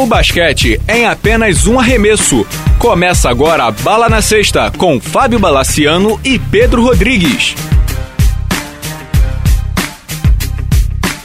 O basquete é em apenas um arremesso. Começa agora a Bala na Sexta com Fábio Balaciano e Pedro Rodrigues.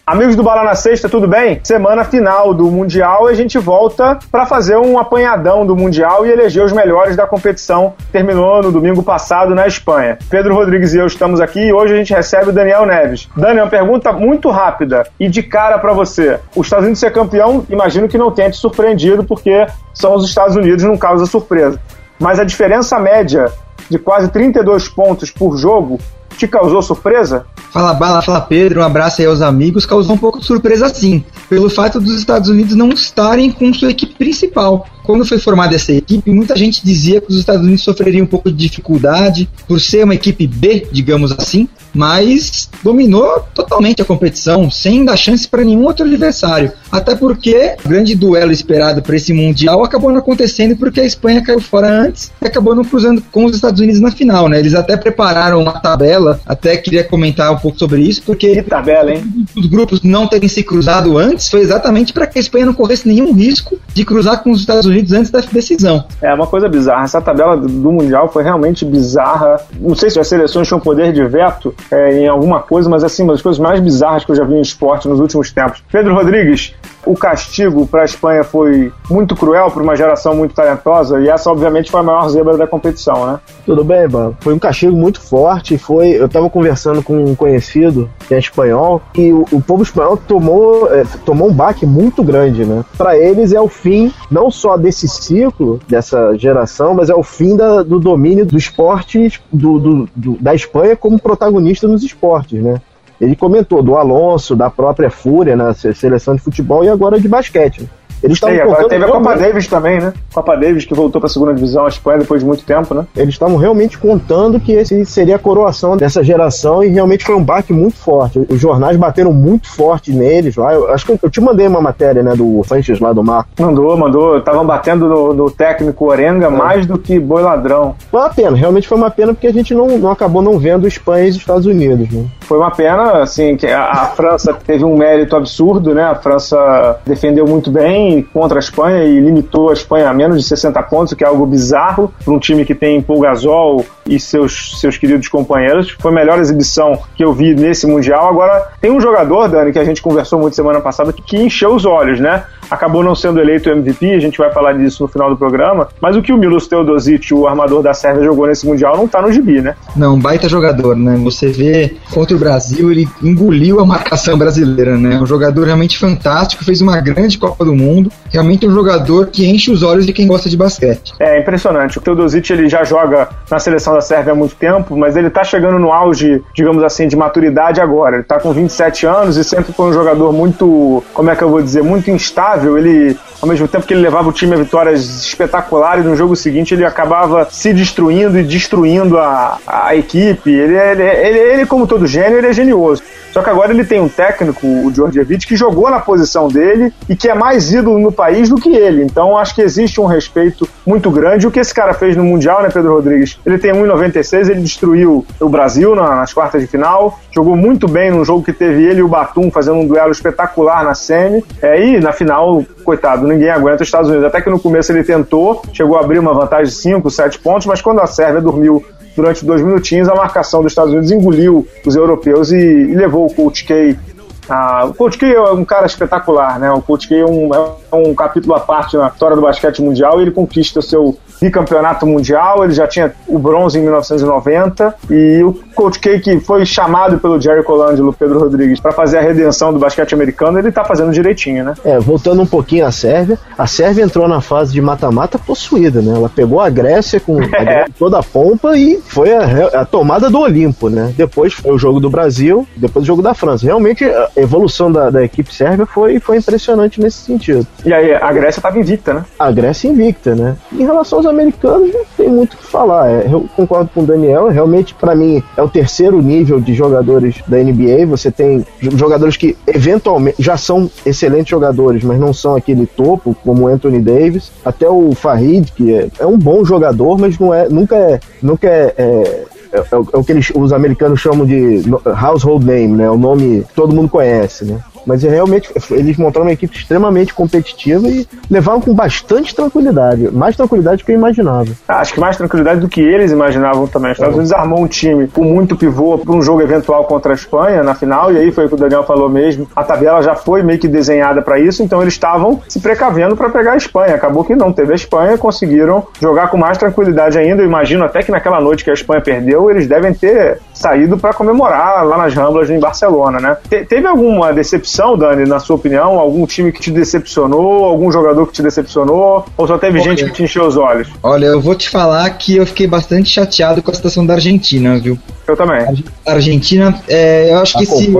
Amigos do Bala na Sexta, tudo bem? Semana final do Mundial e a gente volta para fazer um apanhadão do Mundial e eleger os melhores da competição. Terminou no domingo passado na Espanha. Pedro Rodrigues e eu estamos aqui e hoje a gente recebe o Daniel Neves. Daniel, pergunta muito rápida e de cara para você. Os Estados Unidos ser campeão, imagino que não tenha te surpreendido porque são os Estados Unidos, não causa surpresa. Mas a diferença média de quase 32 pontos por jogo te causou surpresa? Fala Bala, fala Pedro, um abraço aí aos amigos. Causou um pouco de surpresa sim, pelo fato dos Estados Unidos não estarem com sua equipe principal. Quando foi formada essa equipe, muita gente dizia que os Estados Unidos sofreriam um pouco de dificuldade por ser uma equipe B, digamos assim, mas dominou totalmente a competição, sem dar chance para nenhum outro adversário. Até porque o grande duelo esperado para esse Mundial acabou não acontecendo porque a Espanha caiu fora antes e acabou não cruzando com os Estados Unidos na final, né? Eles até prepararam uma tabela, até queria comentar um pouco sobre isso, porque que tabela, hein? os grupos não terem se cruzado antes foi exatamente para que a Espanha não corresse nenhum risco de cruzar com os Estados Unidos antes da decisão. É uma coisa bizarra. Essa tabela do Mundial foi realmente bizarra. Não sei se as seleções tinham poder de veto é, em alguma coisa, mas assim, uma das coisas mais bizarras que eu já vi em esporte nos últimos tempos. Pedro Rodrigues, o castigo para a Espanha foi muito cruel para uma geração muito talentosa e essa obviamente foi a maior zebra da competição, né? Tudo bem, mano. Foi um castigo muito forte. Foi, eu estava conversando com um conhecido que é espanhol e o, o povo espanhol tomou, é, tomou um baque muito grande, né? Para eles é o fim não só desse ciclo dessa geração, mas é o fim da, do domínio do esporte do, do, do, da Espanha como protagonista nos esportes, né? Ele comentou do Alonso, da própria Fúria na seleção de futebol e agora de basquete. Eles estavam agora teve a Copa Davis também, né? Copa Davis que voltou para a segunda divisão, a Espanha, depois de muito tempo, né? Eles estavam realmente contando que esse seria a coroação dessa geração e realmente foi um baque muito forte. Os jornais bateram muito forte neles lá. Eu, acho que eu te mandei uma matéria, né, do Sanches lá do Mar. Mandou, mandou. Estavam batendo no, no, técnico Orenga é. mais do que boi ladrão. Foi uma pena, realmente foi uma pena porque a gente não, não acabou não vendo Espanha e os Estados Unidos, né? Foi uma pena, assim, que a, a França teve um mérito absurdo, né? A França defendeu muito bem contra a Espanha e limitou a Espanha a menos de 60 pontos, o que é algo bizarro para um time que tem Paul Gasol e seus, seus queridos companheiros. Foi a melhor exibição que eu vi nesse Mundial. Agora, tem um jogador, Dani, que a gente conversou muito semana passada, que encheu os olhos, né? Acabou não sendo eleito MVP, a gente vai falar disso no final do programa, mas o que o Milos Teodosic, o armador da Sérvia, jogou nesse Mundial não tá no gibi, né? Não, baita jogador, né? Você vê contra Brasil, ele engoliu a marcação brasileira, né? Um jogador realmente fantástico, fez uma grande Copa do Mundo, realmente um jogador que enche os olhos de quem gosta de basquete. É impressionante. O Teodosic ele já joga na seleção da Sérvia há muito tempo, mas ele tá chegando no auge, digamos assim, de maturidade agora. Ele tá com 27 anos e sempre foi um jogador muito, como é que eu vou dizer, muito instável. Ele, ao mesmo tempo que ele levava o time a vitórias espetaculares, no jogo seguinte ele acabava se destruindo e destruindo a, a equipe. Ele, ele, ele, ele, como todo gênio, ele é genioso. Só que agora ele tem um técnico, o Djordjevic, que jogou na posição dele e que é mais ídolo no país do que ele. Então acho que existe um respeito muito grande. O que esse cara fez no Mundial, né, Pedro Rodrigues? Ele tem 1,96, ele destruiu o Brasil nas quartas de final, jogou muito bem num jogo que teve ele e o Batum fazendo um duelo espetacular na semi. É, e na final, coitado, ninguém aguenta os Estados Unidos. Até que no começo ele tentou, chegou a abrir uma vantagem de 5, 7 pontos, mas quando a Sérvia dormiu durante dois minutinhos, a marcação dos Estados Unidos engoliu os europeus e, e levou o Coach K. Ah, o Coach K é um cara espetacular, né? O Coach K é um, é um capítulo à parte na história do basquete mundial e ele conquista seu bicampeonato mundial, ele já tinha o bronze em 1990 e o Coach K que foi chamado pelo Jerry Colangelo, Pedro Rodrigues, para fazer a redenção do basquete americano, ele tá fazendo direitinho, né? É, voltando um pouquinho à Sérvia, a Sérvia entrou na fase de mata-mata possuída, né? Ela pegou a Grécia com a Grécia toda a pompa e foi a, a, tomada do Olimpo, né? Depois foi o jogo do Brasil, depois o jogo da França. Realmente a evolução da, da equipe sérvia foi, foi impressionante nesse sentido. E aí, a Grécia estava invicta, né? A Grécia invicta, né? Em relação aos americanos, não tem muito o que falar. É, eu concordo com o Daniel, realmente, para mim, é o terceiro nível de jogadores da NBA. Você tem jogadores que eventualmente já são excelentes jogadores, mas não são aquele topo, como Anthony Davis. Até o Farid, que é, é um bom jogador, mas não é, nunca é, nunca é, é é, é, o que eles, os americanos chamam de household name, né? O nome que todo mundo conhece, né? Mas é realmente eles montaram uma equipe extremamente competitiva e levaram com bastante tranquilidade, mais tranquilidade do que eu imaginava. Ah, acho que mais tranquilidade do que eles imaginavam também. Os Estados Unidos armou um time com muito pivô para um jogo eventual contra a Espanha na final, e aí foi o que o Daniel falou mesmo. A tabela já foi meio que desenhada para isso, então eles estavam se precavendo para pegar a Espanha. Acabou que não teve a Espanha, conseguiram jogar com mais tranquilidade ainda. Eu imagino até que naquela noite que a Espanha perdeu, eles devem ter saído para comemorar lá nas Ramblas em Barcelona, né? Te teve alguma decepção, Dani, na sua opinião? Algum time que te decepcionou? Algum jogador que te decepcionou? Ou só teve Olha, gente que te encheu os olhos? Olha, eu vou te falar que eu fiquei bastante chateado com a situação da Argentina, viu? Eu também. A Argentina, é, eu acho que esse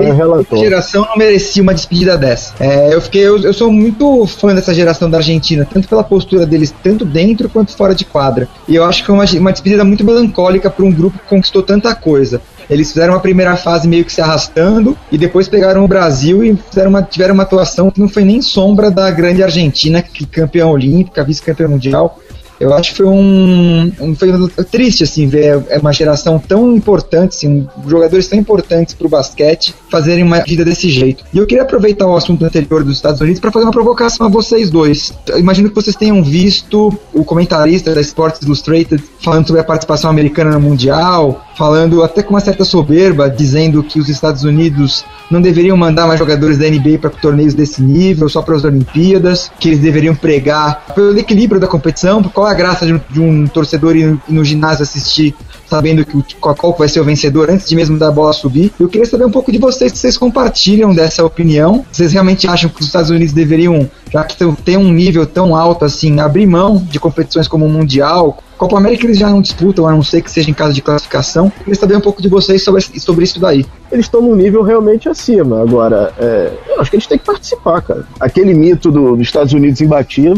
geração não merecia uma despedida dessa. É, eu fiquei, eu, eu, sou muito fã dessa geração da Argentina, tanto pela postura deles, tanto dentro quanto fora de quadra. E eu acho que é uma, uma despedida muito melancólica para um grupo que conquistou tanta coisa. Eles fizeram uma primeira fase meio que se arrastando e depois pegaram o Brasil e uma, tiveram uma atuação que não foi nem sombra da grande Argentina, que campeã olímpica, vice-campeã mundial. Eu acho que foi um, um, foi triste assim ver é uma geração tão importante, assim, jogadores tão importantes para o basquete fazerem uma vida desse jeito. E eu queria aproveitar o assunto anterior dos Estados Unidos para fazer uma provocação a vocês dois. Eu imagino que vocês tenham visto o comentarista da Sports Illustrated falando sobre a participação americana no mundial, falando até com uma certa soberba, dizendo que os Estados Unidos não deveriam mandar mais jogadores da NBA para torneios desse nível, só para as Olimpíadas, que eles deveriam pregar pelo equilíbrio da competição, qual a graça de um, de um torcedor ir, ir, no ginásio assistir sabendo que qual, qual vai ser o vencedor antes de mesmo da bola subir. Eu queria saber um pouco de vocês, se vocês compartilham dessa opinião. Vocês realmente acham que os Estados Unidos deveriam, já que tem um nível tão alto assim, abrir mão de competições como o Mundial, Copa América eles já não disputam, a não ser que seja em caso de classificação. Eu queria saber um pouco de vocês sobre, sobre isso daí. Eles estão num nível realmente acima. Agora, é, eu acho que eles têm que participar, cara. Aquele mito do, dos Estados Unidos imbatível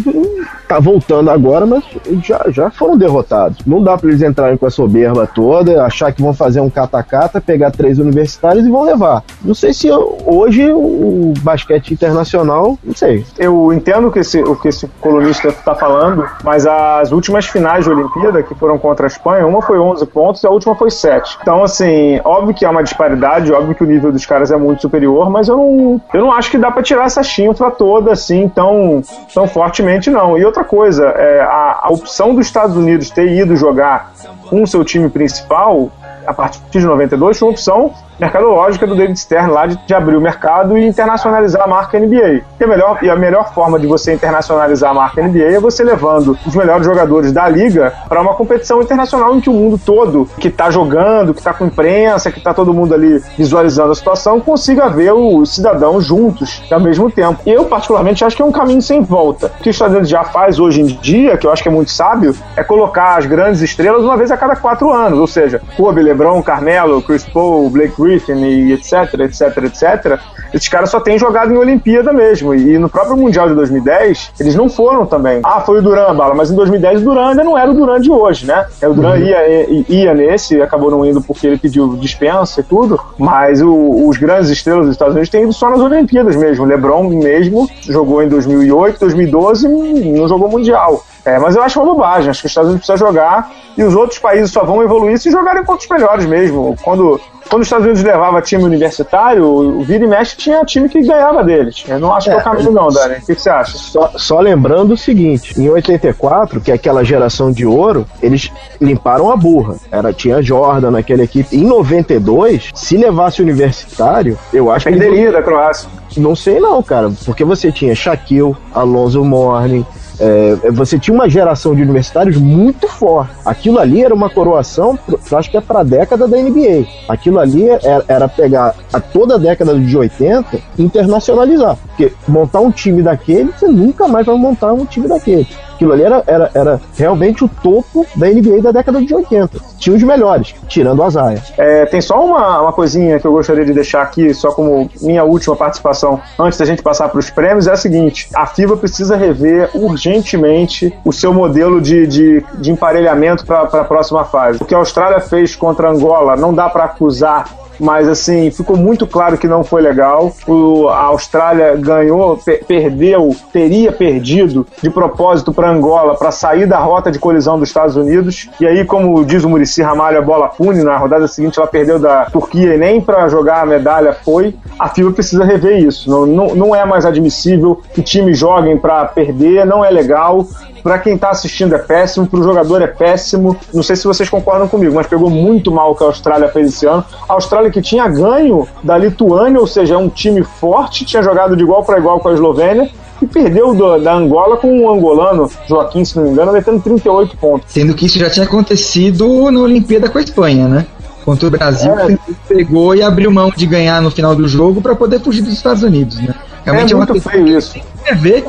tá voltando agora, mas já, já foram derrotados. Não dá para eles entrarem com a soberba toda, achar que vão fazer um cata-cata, pegar três universitários e vão levar. Não sei se hoje o basquete internacional, não sei. Eu entendo que esse, o que esse colunista está falando, mas as últimas finais de Olimpíada, que foram contra a Espanha, uma foi 11 pontos e a última foi 7. Então, assim, óbvio que há uma disparidade, óbvio que o nível dos caras é muito superior, mas eu não, eu não acho que dá para tirar essa chinfra toda, assim, tão, tão fortemente, não. E outra coisa, é, a, a opção dos Estados Unidos ter ido jogar com o seu time principal a partir de 92 foi uma opção mercadológica do David Stern lá de, de, abrir o mercado e internacionalizar a marca NBA. E a, melhor, e a melhor forma de você internacionalizar a marca NBA é você levando os melhores jogadores da liga para uma competição internacional em que o mundo todo que está jogando, que está com imprensa, que está todo mundo ali visualizando a situação, consiga ver os cidadãos juntos ao mesmo tempo. Eu, particularmente, acho que é um caminho sem volta. O que os Estados Unidos já faz hoje em dia, que eu acho que é muito sábio, é colocar as grandes estrelas uma vez a cada quatro anos. Ou seja, Kobe, LeBron, Carmelo, Chris Paul, Blake Griffin e etc, etc, etc, esses caras só têm jogado em Olimpíada mesmo. E no próprio Mundial de 2010, eles não foram também. Ah, foi o Duran, Bala, mas em 2010 o Duran ainda não era o Duran de hoje, né? O Duran uhum. ia, ia, ia nesse, acabou não indo porque ele pediu dispensa e tudo, mas o, os grandes estrelas dos Estados Unidos têm ido só nas Olimpíadas mesmo. O LeBron mesmo jogou em 2008, 2012 e não jogou Mundial. É, mas eu acho uma bobagem. Acho que os Estados Unidos precisa jogar e os outros países só vão evoluir se jogarem contra os melhores mesmo. Quando, quando os Estados Unidos levava time universitário, o Vira e Mexe tinha time que ganhava deles. Eu não acho é, que é o caminho, não, Dani. O que, que, você acha? Só, só lembrando o seguinte: em 84, que é aquela geração de ouro, eles limparam a burra. Era, tinha Jordan naquela equipe. Em 92, se levasse universitário, eu acho Perderia que. Perderia da Croácia. Não sei não, cara, porque você tinha Shaquille, Alonso Morning, é, você tinha uma geração de universitários muito forte. Aquilo ali era uma coroação, acho que é para a década da NBA. Aquilo ali era, era, pegar a toda a década de 80 e internacionalizar. Porque montar um time daquele, você nunca mais vai montar um time daquele. Aquilo ali era, era, era realmente o topo da NBA da década de 80. Tinha os melhores, tirando a Zaya. É, tem só uma, uma coisinha que eu gostaria de deixar aqui, só como minha última participação, antes da gente passar para os prêmios, é a seguinte: a FIBA precisa rever urgentemente o seu modelo de, de, de emparelhamento para a próxima fase. O que a Austrália fez contra a Angola não dá para acusar mas assim, ficou muito claro que não foi legal. O, a Austrália ganhou, per perdeu, teria perdido de propósito para Angola para sair da rota de colisão dos Estados Unidos. E aí, como diz o Murici Ramalho, a bola pune. Na rodada seguinte, ela perdeu da Turquia e nem para jogar a medalha foi. A FIBA precisa rever isso. Não, não, não é mais admissível que times joguem para perder, não é legal. Para quem está assistindo é péssimo, para o jogador é péssimo. Não sei se vocês concordam comigo, mas pegou muito mal o que a Austrália fez esse ano. A Austrália que tinha ganho da Lituânia, ou seja, é um time forte, tinha jogado de igual para igual com a Eslovênia, e perdeu do, da Angola com um angolano, Joaquim, se não me engano, metendo 38 pontos. Sendo que isso já tinha acontecido na Olimpíada com a Espanha, né? Contra o Brasil, é. pegou e abriu mão de ganhar no final do jogo para poder fugir dos Estados Unidos, né? Realmente é, é muito feio isso. Ver,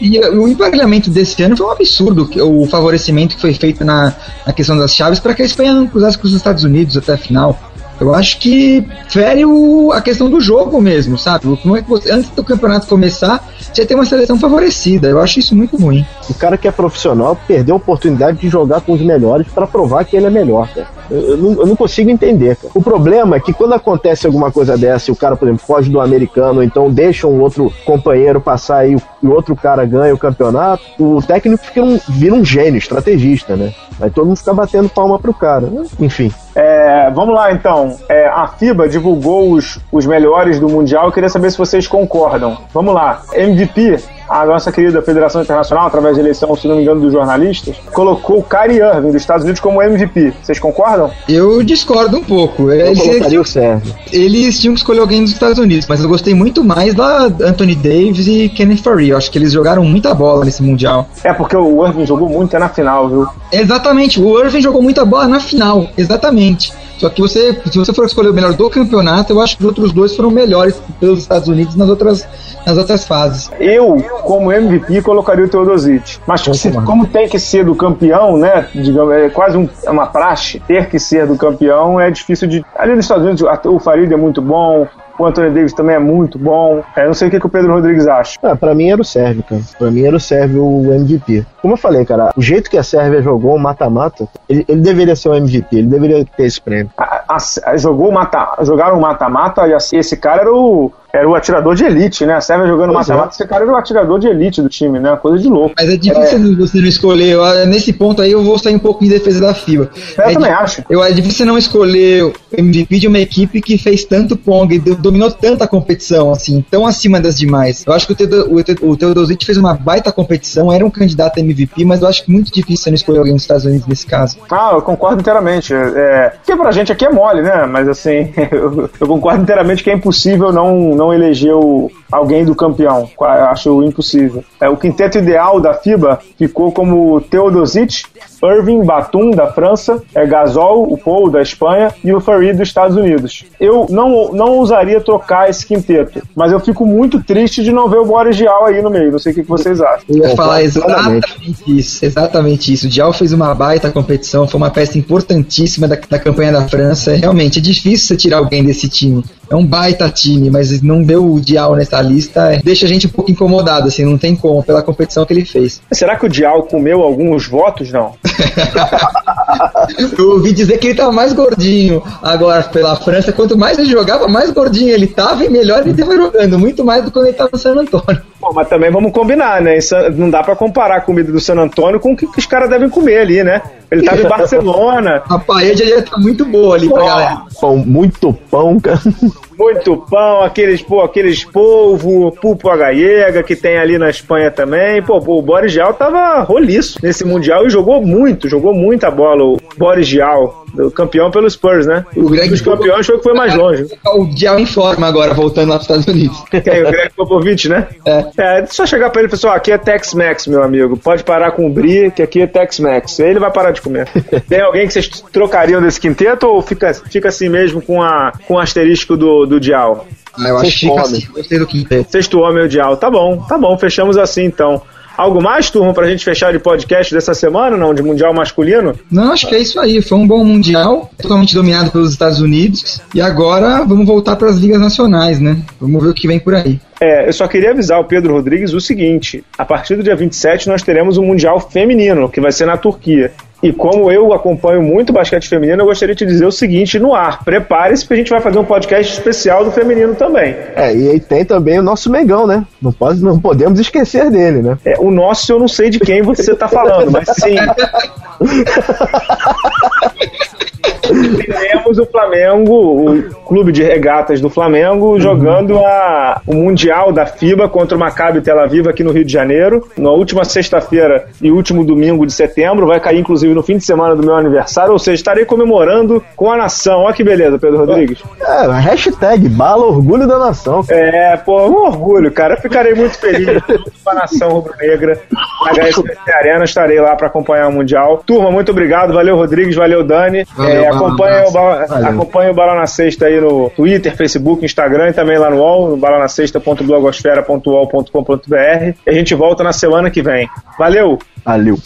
e, e, o emparelhamento desse ano foi um absurdo, o favorecimento que foi feito na, na questão das chaves para que a Espanha não cruzasse com os Estados Unidos até a final. Eu acho que fere o, a questão do jogo mesmo, sabe? Como é que você, antes do campeonato começar, você tem uma seleção favorecida. Eu acho isso muito ruim. O cara que é profissional perdeu a oportunidade de jogar com os melhores para provar que ele é melhor, cara. Eu, eu, não, eu, não, consigo entender, cara. O problema é que quando acontece alguma coisa dessa e o cara, por exemplo, foge do americano, então deixa um outro companheiro passar e o outro cara ganha o campeonato, o técnico fica um, vira um gênio, estrategista, né? Aí todo mundo fica batendo palma pro cara. Enfim. É, vamos lá então. É, a FIBA divulgou os, os melhores do Mundial. Eu queria saber se vocês concordam. Vamos lá. MVP a nossa querida Federação Internacional, através de eleição, se não me engano, dos jornalistas, colocou o Kyrie Irving dos Estados Unidos como MVP. Vocês concordam? Eu discordo um pouco. Eu eles, colocaria o Sérgio. Eles tinham que escolher alguém dos Estados Unidos, mas eu gostei muito mais da Anthony Davis e Kenneth Farid. Eu acho que eles jogaram muita bola nesse Mundial. É, porque o Irving jogou muito na final, viu? Exatamente, o Irving jogou muita bola na final, exatamente. Só que você, se você for escolher o melhor do campeonato, eu acho que os outros dois foram melhores pelos Estados Unidos nas outras, nas outras fases. Eu, como MVP, colocaria o Teodosic. Mas se, como tem que ser do campeão, né? Digamos, é quase um, é uma praxe ter que ser do campeão, é difícil de. Ali nos Estados Unidos, o Farid é muito bom, o Anthony Davis também é muito bom. É, não sei o que, que o Pedro Rodrigues acha. Ah, pra mim era o Sérvio, cara. Pra mim era o Sérvio o MVP. Como eu falei, cara, o jeito que a Sérvia jogou o mata-mata, ele, ele, deveria ser o MVP, ele deveria ter esse prêmio. A, a, jogou mata, jogaram mata-mata e esse cara era o, era o atirador de elite, né? A Sérvia jogando mata-mata, esse cara era o atirador de elite do time, né? Coisa de louco. Mas é difícil é... você não escolher. Nesse ponto aí eu vou sair um pouco em defesa da FIBA. Eu é também acho. Eu, é difícil não escolher o MVP de uma equipe que fez tanto Pong, dominou tanta competição, assim, tão acima das demais. Eu acho que o, Teodosic fez uma baita competição, era um candidato a MVP, mas eu acho que muito difícil você não escolher alguém dos Estados Unidos nesse caso. Ah, eu concordo inteiramente. É, porque pra gente aqui é mole, né? Mas assim, eu, eu concordo inteiramente que é impossível não, não eleger o, alguém do campeão. Acho impossível. É, o quinteto ideal da FIBA ficou como Teodosic, Irving Batum, da França, é Gasol, o Paul, da Espanha, e o Farid, dos Estados Unidos. Eu não, não ousaria trocar esse quinteto, mas eu fico muito triste de não ver o Boris Dial aí no meio. Não sei o que, vocês acham. Eu ia falar exatamente isso, exatamente isso. O Dial fez uma baita competição, foi uma peça importantíssima da, da campanha da França. Realmente, é difícil você tirar alguém desse time. É um baita time, mas não ver o Dial nessa lista é, deixa a gente um pouco incomodado, assim, não tem como, pela competição que ele fez. Será que o Dial comeu alguns votos, não? eu ouvi dizer que ele tava mais gordinho agora pela França. Quanto mais ele jogava, mais gordinho ele tava e melhor ele tava jogando. Muito mais do que quando ele tava no San Antônio. Bom, mas também vamos combinar, né? Isso não dá para comparar a comida do San Antônio com o que os caras devem comer ali, né? Ele tava em Barcelona. A paella já tá muito boa ali pra galera. Pão, muito pão, cara. Muito pão, aqueles, pô, aqueles polvo, pulpo gallega que tem ali na Espanha também. Pô, pô o Boris Gial tava roliço nesse Mundial e jogou muito, jogou muita bola o Boris Gial, campeão pelo Spurs, né? O Greg Os campeões foi que foi mais longe. O Gial em forma agora, voltando lá para os Estados Unidos. Quem? O Greg Popovich, né? É. É, só chegar para ele e falar, aqui é Tex-Mex, meu amigo. Pode parar com o Brie, que aqui é Tex-Mex. Ele vai parar de comer. tem alguém que vocês trocariam desse quinteto ou fica, fica assim mesmo com, a, com o asterístico do, do Dial? Ah, eu acho que assim, gostei do quinteto. Sexto homem, o Dial. Tá bom, tá bom, fechamos assim então. Algo mais, turma, pra gente fechar de podcast dessa semana, não? De Mundial masculino? Não, acho que é isso aí. Foi um bom Mundial, totalmente dominado pelos Estados Unidos. E agora vamos voltar para as ligas nacionais, né? Vamos ver o que vem por aí. É, eu só queria avisar o Pedro Rodrigues o seguinte: a partir do dia 27 nós teremos um Mundial Feminino, que vai ser na Turquia. E como eu acompanho muito basquete feminino, eu gostaria de dizer o seguinte no ar: prepare-se, porque a gente vai fazer um podcast especial do feminino também. É, e aí tem também o nosso Megão, né? Não, pode, não podemos esquecer dele, né? É, o nosso eu não sei de quem você está falando, mas sim. teremos o Flamengo, o clube de regatas do Flamengo, uhum. jogando a, o Mundial da FIBA contra o Maccabi Tel Aviv aqui no Rio de Janeiro, na última sexta-feira e último domingo de setembro. Vai cair, inclusive, no fim de semana do meu aniversário, ou seja, estarei comemorando com a nação. Olha que beleza, Pedro Rodrigues. É, hashtag bala orgulho da nação. É, pô, um orgulho, cara. Eu ficarei muito feliz com a nação rubro-negra. Na HSBC Arena, estarei lá para acompanhar o Mundial. Turma, muito obrigado. Valeu, Rodrigues. Valeu, Dani. Valeu, é, acompanha, o Bala, acompanha o Bala na Sexta aí no Twitter, Facebook, Instagram e também lá no UOL, no. E a gente volta na semana que vem. Valeu! Valeu!